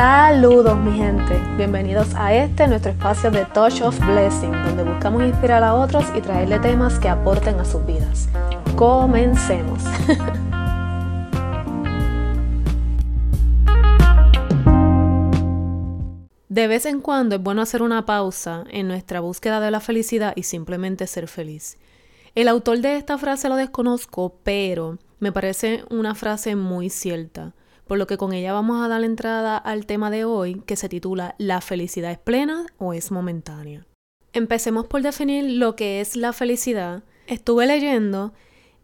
Saludos mi gente, bienvenidos a este nuestro espacio de Touch of Blessing, donde buscamos inspirar a otros y traerle temas que aporten a sus vidas. Comencemos. De vez en cuando es bueno hacer una pausa en nuestra búsqueda de la felicidad y simplemente ser feliz. El autor de esta frase lo desconozco, pero me parece una frase muy cierta por lo que con ella vamos a dar entrada al tema de hoy que se titula ¿La felicidad es plena o es momentánea? Empecemos por definir lo que es la felicidad. Estuve leyendo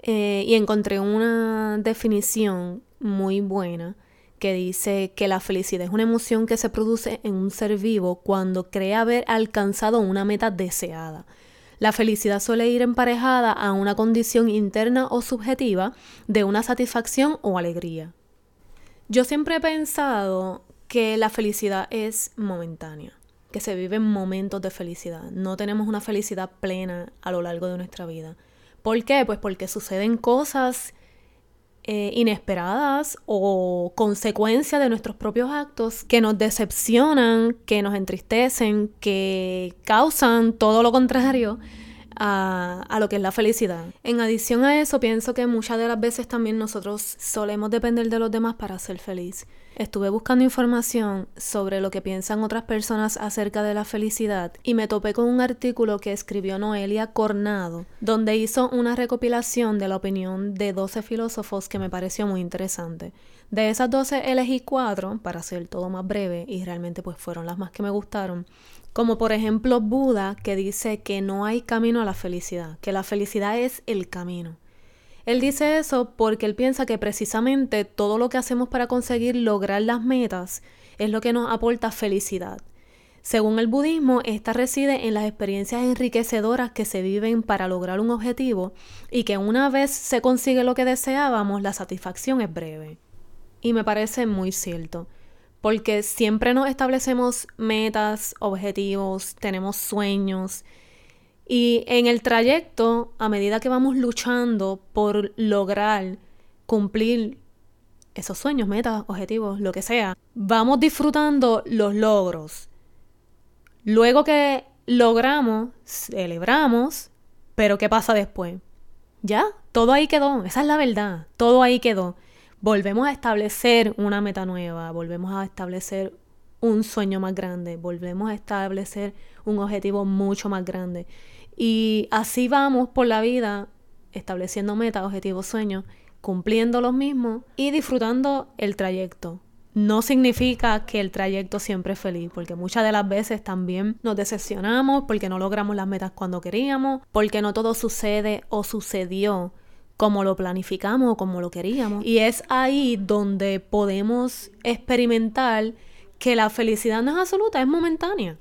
eh, y encontré una definición muy buena que dice que la felicidad es una emoción que se produce en un ser vivo cuando cree haber alcanzado una meta deseada. La felicidad suele ir emparejada a una condición interna o subjetiva de una satisfacción o alegría. Yo siempre he pensado que la felicidad es momentánea, que se viven momentos de felicidad. No tenemos una felicidad plena a lo largo de nuestra vida. ¿Por qué? Pues porque suceden cosas eh, inesperadas o consecuencias de nuestros propios actos que nos decepcionan, que nos entristecen, que causan todo lo contrario a, lo que es la felicidad. En adición a eso, pienso que muchas de las veces también nosotros solemos depender de los demás para ser feliz. Estuve buscando información sobre lo que piensan otras personas acerca de la felicidad y me topé con un artículo que escribió Noelia Cornado, donde hizo una recopilación de la opinión de 12 filósofos que me pareció muy interesante. De esas 12 elegí cuatro para hacer todo más breve y realmente pues fueron las más que me gustaron. Como por ejemplo Buda que dice que no hay camino a la felicidad, que la felicidad es el camino. Él dice eso porque él piensa que precisamente todo lo que hacemos para conseguir lograr las metas es lo que nos aporta felicidad. Según el budismo, esta reside en las experiencias enriquecedoras que se viven para lograr un objetivo y que una vez se consigue lo que deseábamos, la satisfacción es breve. Y me parece muy cierto porque siempre nos establecemos metas, objetivos, tenemos sueños y en el trayecto, a medida que vamos luchando por lograr cumplir esos sueños, metas, objetivos, lo que sea, vamos disfrutando los logros. Luego que logramos, celebramos, pero ¿qué pasa después? Ya, todo ahí quedó, esa es la verdad, todo ahí quedó volvemos a establecer una meta nueva, volvemos a establecer un sueño más grande, volvemos a establecer un objetivo mucho más grande. Y así vamos por la vida estableciendo metas, objetivos, sueños, cumpliendo los mismos y disfrutando el trayecto. No significa que el trayecto siempre es feliz, porque muchas de las veces también nos decepcionamos porque no logramos las metas cuando queríamos, porque no todo sucede o sucedió como lo planificamos o como lo queríamos. Y es ahí donde podemos experimentar que la felicidad no es absoluta, es momentánea.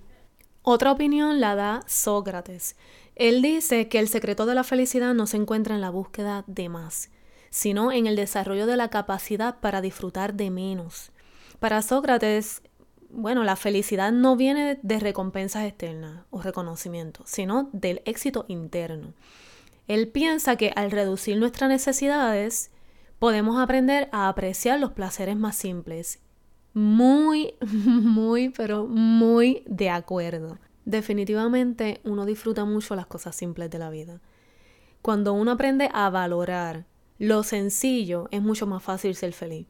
Otra opinión la da Sócrates. Él dice que el secreto de la felicidad no se encuentra en la búsqueda de más, sino en el desarrollo de la capacidad para disfrutar de menos. Para Sócrates, bueno, la felicidad no viene de recompensas externas o reconocimiento, sino del éxito interno. Él piensa que al reducir nuestras necesidades podemos aprender a apreciar los placeres más simples. Muy, muy, pero muy de acuerdo. Definitivamente uno disfruta mucho las cosas simples de la vida. Cuando uno aprende a valorar lo sencillo, es mucho más fácil ser feliz.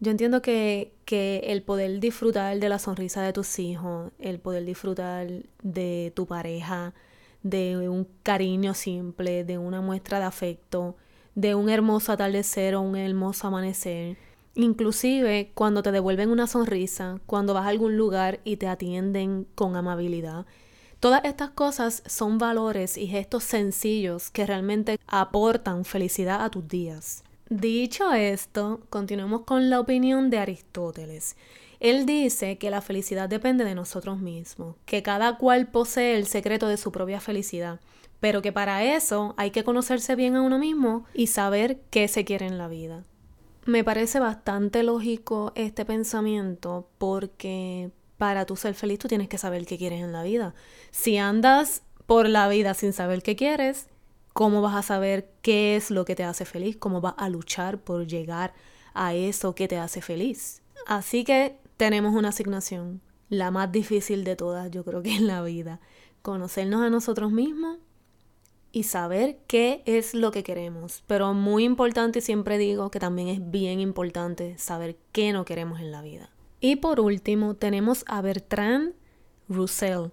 Yo entiendo que, que, el poder disfrutar de la sonrisa de tus hijos, el poder disfrutar de tu pareja, de un cariño simple, de una muestra de afecto, de un hermoso atardecer o un hermoso amanecer. Inclusive cuando te devuelven una sonrisa, cuando vas a algún lugar y te atienden con amabilidad. Todas estas cosas son valores y gestos sencillos que realmente aportan felicidad a tus días. Dicho esto, continuemos con la opinión de Aristóteles. Él dice que la felicidad depende de nosotros mismos, que cada cual posee el secreto de su propia felicidad, pero que para eso hay que conocerse bien a uno mismo y saber qué se quiere en la vida. Me parece bastante lógico este pensamiento porque para tú ser feliz tú tienes que saber qué quieres en la vida. Si andas por la vida sin saber qué quieres, ¿cómo vas a saber qué es lo que te hace feliz? ¿Cómo vas a luchar por llegar a eso que te hace feliz? Así que tenemos una asignación, la más difícil de todas, yo creo que en la vida. Conocernos a nosotros mismos y saber qué es lo que queremos. Pero muy importante, siempre digo que también es bien importante saber qué no queremos en la vida. Y por último, tenemos a Bertrand Russell.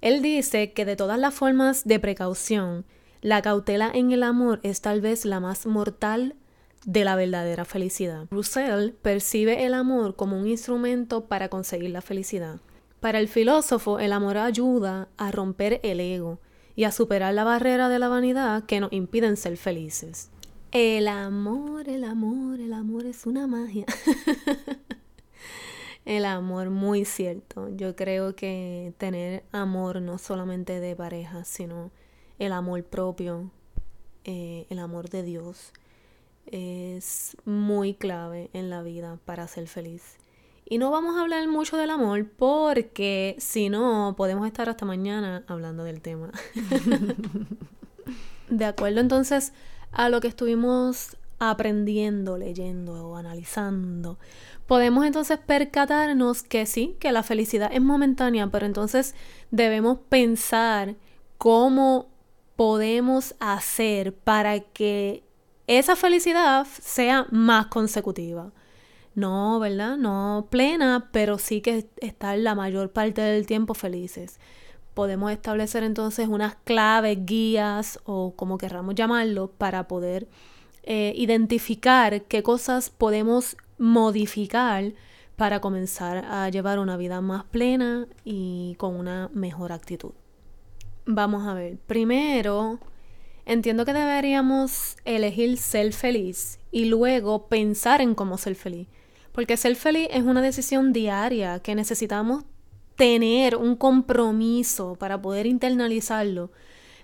Él dice que de todas las formas de precaución, la cautela en el amor es tal vez la más mortal de la verdadera felicidad. Russell percibe el amor como un instrumento para conseguir la felicidad. Para el filósofo, el amor ayuda a romper el ego y a superar la barrera de la vanidad que nos impiden ser felices. El amor, el amor, el amor es una magia. el amor, muy cierto. Yo creo que tener amor no solamente de pareja, sino el amor propio, eh, el amor de Dios, es muy clave en la vida para ser feliz. Y no vamos a hablar mucho del amor porque si no, podemos estar hasta mañana hablando del tema. de acuerdo entonces a lo que estuvimos aprendiendo, leyendo o analizando, podemos entonces percatarnos que sí, que la felicidad es momentánea, pero entonces debemos pensar cómo podemos hacer para que esa felicidad sea más consecutiva. No, ¿verdad? No plena, pero sí que estar la mayor parte del tiempo felices. Podemos establecer entonces unas claves, guías o como querramos llamarlo para poder eh, identificar qué cosas podemos modificar para comenzar a llevar una vida más plena y con una mejor actitud. Vamos a ver, primero Entiendo que deberíamos elegir ser feliz y luego pensar en cómo ser feliz. Porque ser feliz es una decisión diaria que necesitamos tener un compromiso para poder internalizarlo.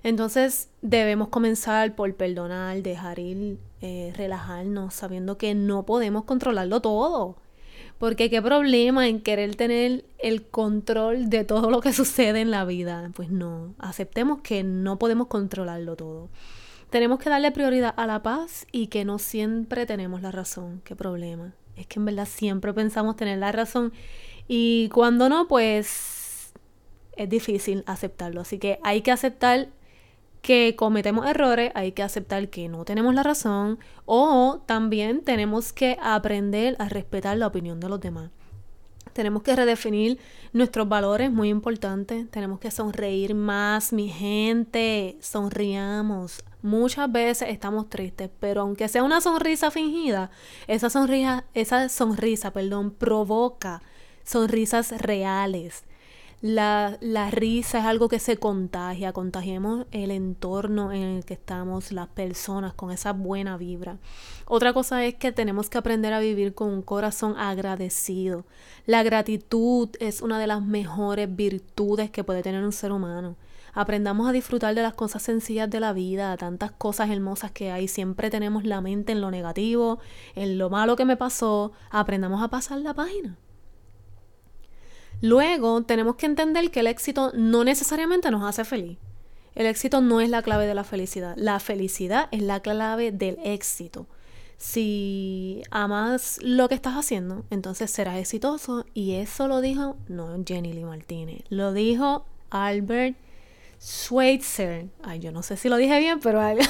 Entonces debemos comenzar por perdonar, dejar ir, eh, relajarnos, sabiendo que no podemos controlarlo todo. Porque qué problema en querer tener el control de todo lo que sucede en la vida. Pues no, aceptemos que no podemos controlarlo todo. Tenemos que darle prioridad a la paz y que no siempre tenemos la razón. Qué problema. Es que en verdad siempre pensamos tener la razón y cuando no, pues es difícil aceptarlo. Así que hay que aceptar que cometemos errores, hay que aceptar que no tenemos la razón o también tenemos que aprender a respetar la opinión de los demás. Tenemos que redefinir nuestros valores, muy importante. Tenemos que sonreír más, mi gente. Sonriamos. Muchas veces estamos tristes, pero aunque sea una sonrisa fingida, esa sonrisa, esa sonrisa, perdón, provoca sonrisas reales. La, risa es algo que se contagia, contagiemos el entorno en el que estamos, las personas, con esa buena vibra. Otra cosa es que tenemos que aprender a vivir con un corazón agradecido. La gratitud es una de las mejores virtudes que puede tener un ser humano. Aprendamos a disfrutar de las cosas sencillas de la vida, tantas cosas hermosas que hay. Siempre tenemos la mente en lo negativo, en lo malo que me pasó. Aprendamos a pasar la página. Luego tenemos que entender que el éxito no necesariamente nos hace feliz. El éxito no es la clave de la felicidad. La felicidad es la clave del éxito. Si amas lo que estás haciendo, entonces serás exitoso. Y eso lo dijo, no Jenny Lee Martínez, lo dijo Albert Schweitzer. Ay, yo no sé si lo dije bien, pero algo,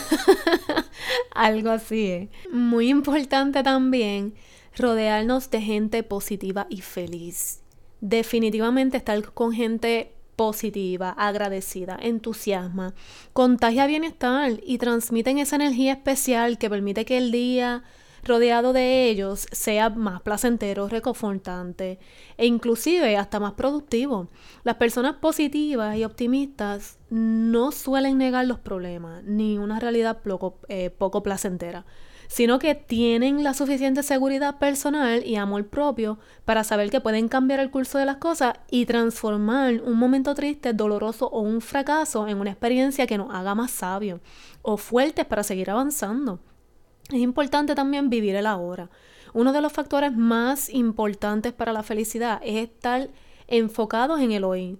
algo así es. Muy importante también rodearnos de gente positiva y feliz definitivamente estar con gente positiva, agradecida, entusiasma, contagia bienestar y transmiten esa energía especial que permite que el día rodeado de ellos sea más placentero, reconfortante e inclusive hasta más productivo. Las personas positivas y optimistas no suelen negar los problemas ni una realidad poco, eh, poco placentera sino que tienen la suficiente seguridad personal y amor propio para saber que pueden cambiar el curso de las cosas y transformar un momento triste, doloroso o un fracaso en una experiencia que nos haga más sabios o fuertes para seguir avanzando. Es importante también vivir el ahora. Uno de los factores más importantes para la felicidad es estar enfocados en el hoy.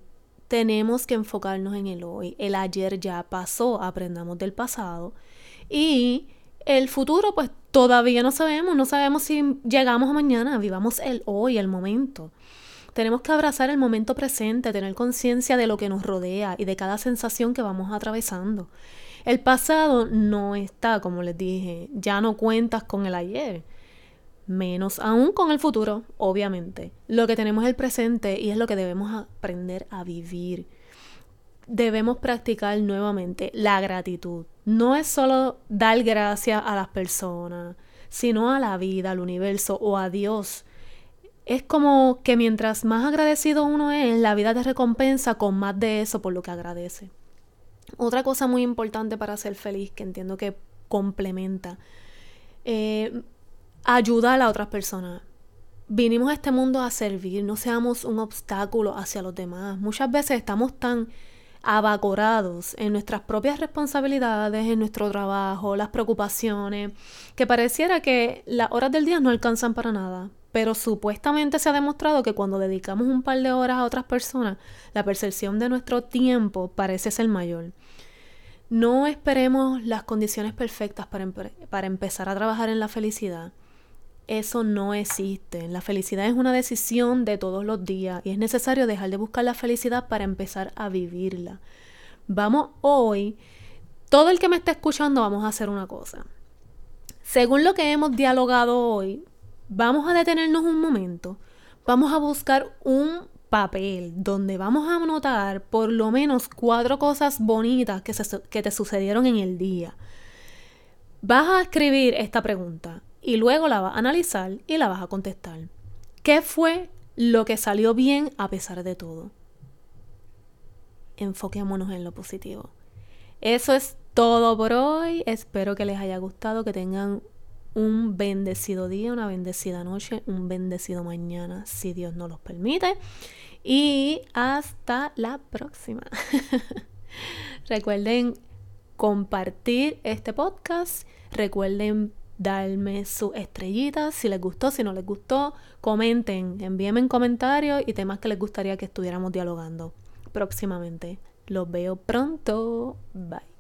Tenemos que enfocarnos en el hoy. El ayer ya pasó, aprendamos del pasado y El futuro, pues todavía no sabemos, no sabemos si llegamos a mañana, vivamos el hoy, el momento. Tenemos que abrazar el momento presente, tener conciencia de lo que nos rodea y de cada sensación que vamos atravesando. El pasado no está, como les dije, ya no cuentas con el ayer, menos aún con el futuro, obviamente. Lo que tenemos es el presente y es lo que debemos aprender a vivir. Debemos practicar nuevamente la gratitud. No es solo dar gracias a las personas, sino a la vida, al universo o a Dios. Es como que mientras más agradecido uno es, la vida te recompensa con más de eso por lo que agradece. Otra cosa muy importante para ser feliz, que entiendo que complementa, eh, ayuda a otras personas. Vinimos a este mundo a servir, no seamos un obstáculo hacia los demás. Muchas veces estamos tan abacorados en nuestras propias responsabilidades, en nuestro trabajo, las preocupaciones, que pareciera que las horas del día no alcanzan para nada. Pero supuestamente se ha demostrado que cuando dedicamos un par de horas a otras personas, la percepción de nuestro tiempo parece ser mayor. No esperemos las condiciones perfectas para, para empezar a trabajar en la felicidad. Eso no existe. La felicidad es una decisión de todos los días y es necesario dejar de buscar la felicidad para empezar a vivirla. Vamos hoy, todo el que me está escuchando, vamos a hacer una cosa. Según lo que hemos dialogado hoy, vamos a detenernos un momento. Vamos a buscar un papel donde vamos a anotar por lo menos cuatro cosas bonitas que, que te sucedieron en el día. Vas a escribir esta pregunta y luego la vas a analizar y la vas a contestar. ¿Qué fue lo que salió bien a pesar de todo? Enfoquémonos en lo positivo. Eso es todo por hoy. Espero que les haya gustado, que tengan un bendecido día, una bendecida noche, un bendecido mañana, si Dios nos los permite. Y hasta la próxima. Recuerden compartir este podcast. Recuerden darme sus estrellitas si les gustó, si no les gustó. Comenten, envíenme en comentarios y temas que les gustaría que estuviéramos dialogando próximamente. Los veo pronto. Bye.